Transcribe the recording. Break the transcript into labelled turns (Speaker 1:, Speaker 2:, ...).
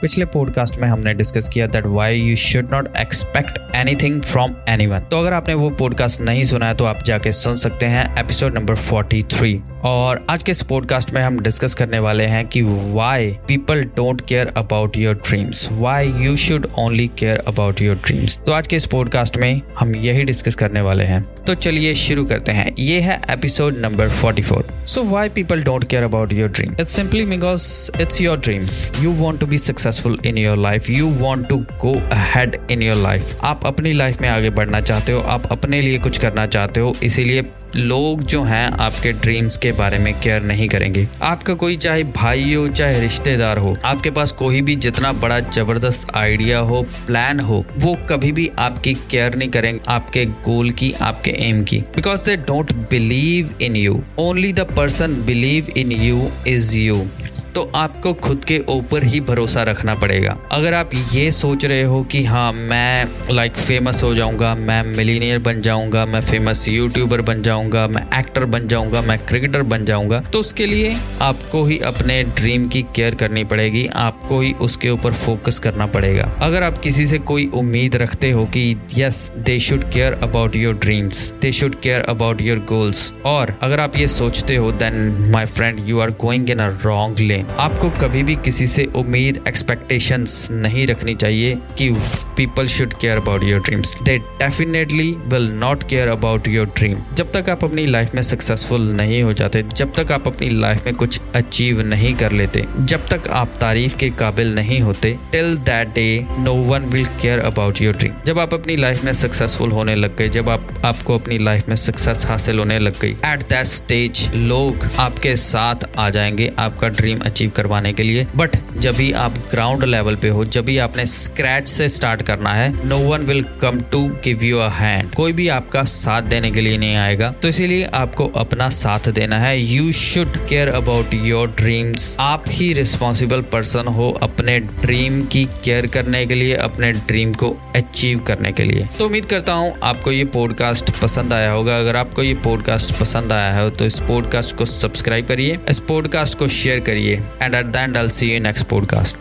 Speaker 1: पिछले पॉडकास्ट में हमने डिस्कस किया that why you should not expect anything from anyone तो अगर आपने वो पॉडकास्ट नहीं सुना है तो आप जाके सुन सकते हैं एपिसोड नंबर 43 और आज के इस पॉडकास्ट में हम डिस्कस करने वाले हैं कि why people don't care about your dreams why you should only care about your dreams तो आज के इस पॉडकास्ट में हम यही डिस्कस करने वाले हैं। तो चलिए शुरू करते हैं। ये है episode number 44 so why people don't care about your dream it's simply because it's your dream you want to be successful in your life you want to go ahead in your life आप अपनी life में आगे बढ़ना चाहते हो। आप अपने लिए कुछ करना चाहते हो। इसीलिए लोग जो हैं आपके ड्रीम्स के बारे में केयर नहीं करेंगे। आपका कोई चाहे भाई हो, चाहे रिश्तेदार हो, आपके पास कोई भी जितना बड़ा ज़बरदस्त आइडिया हो प्लान हो, वो कभी भी आपकी केयर नहीं करेंगे, आपके गोल की, आपके एम की। Because they don't believe in you only the person believe in you is you तो आपको खुद के ऊपर ही भरोसा रखना पड़ेगा। अगर आप ये सोच रहे हो कि हाँ मैं लाइक फ़ेमस हो जाऊँगा, मैं मिलीनियर बन जाऊँगा, मैं फ़ेमस यूट्यूबर बन जाऊँगा, मैं एक्टर बन जाऊँगा, मैं क्रिकेटर बन जाऊँगा तो उसके लिए आपको ही अपने ड्रीम की केयर करनी पड़ेगी, आपको ही उसके ऊपर फोकस करना पड़ेगा। अगर आप किसी से कोई उम्मीद रखते हो कि yes they should care about your dreams they should care about your goals और अगर आप ये सोचते हो then my friend you are going in a wrong lane आपको कभी भी किसी से उम्मीद एक्सपेक्टेशंस नहीं रखनी चाहिए कि people should care about your dreams they definitely will not care about your dream जब तक आप अपनी लाइफ में सक्सेसफुल नहीं हो जाते, जब तक आप अपनी लाइफ में कुछ अचीव नहीं कर लेते, जब तक आप तारीफ़ के काबिल नहीं होते till that day no one will care about your dream जब आप अपनी लाइफ में सक्सेसफुल होने लग गए, जब आप, आपको अपनी लाइफ में सक्सेस हासिल होने लग गई एट दैट स्टेज लोग आपके साथ आ जाएँगे, आपका ड्रीम अचीव करवाने के लिए। बट जब भी आप ग्राउंड लेवल पे हो, जब भी आपने स्क्रैच से स्टार्ट करना है no one will come to give you hand कोई भी आपका साथ देने के लिए नहीं आएगा। तो इसीलिए आपको अपना साथ देना है। You should care about your dreams आप ही रिस्पॉन्सिबल पर्सन हो अपने ड्रीम की केयर करने के लिए, अपने ड्रीम को अचीव करने के लिए। तो उम्मीद करता हूँ आपको ये पॉडकास्ट पसंद आया होगा। अगर आपको ये पॉडकास्ट पसंद आया है तो इस पॉडकास्ट को सब्सक्राइब करिए। इस पॉडकास्ट को शेयर करिए। And at the end I'll see you in next podcast.